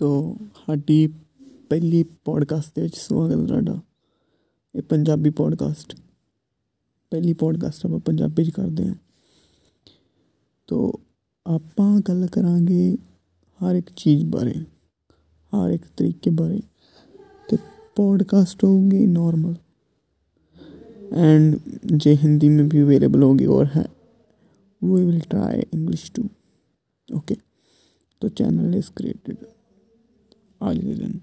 ਤੋ ਸਾਡੀ ਪਹਿਲੀ ਪੋਡਕਾਸਟ ਦੇ ਵਿੱਚ ਸਵਾਗਤ ਤੁਹਾਡਾ ਇਹ ਪੰਜਾਬੀ ਪੋਡਕਾਸਟ ਪਹਿਲੀ ਪੋਡਕਾਸਟ ਆਪਾਂ ਪੰਜਾਬੀ 'ਚ ਕਰਦੇ ਹਾਂ ਤੋ ਆਪਾਂ ਗੱਲ ਕਰਾਂਗੇ ਹਰ ਇੱਕ ਚੀਜ਼ ਬਾਰੇ ਹਰ ਇੱਕ ਤਰੀਕੇ ਬਾਰੇ ਤੇ पॉडकास्ट होगी नॉर्मल एंड जे हिंदी में भी अवेलेबल होगी और है we will try English to okay तो चैनल इज़ क्रिएटेड ailelerin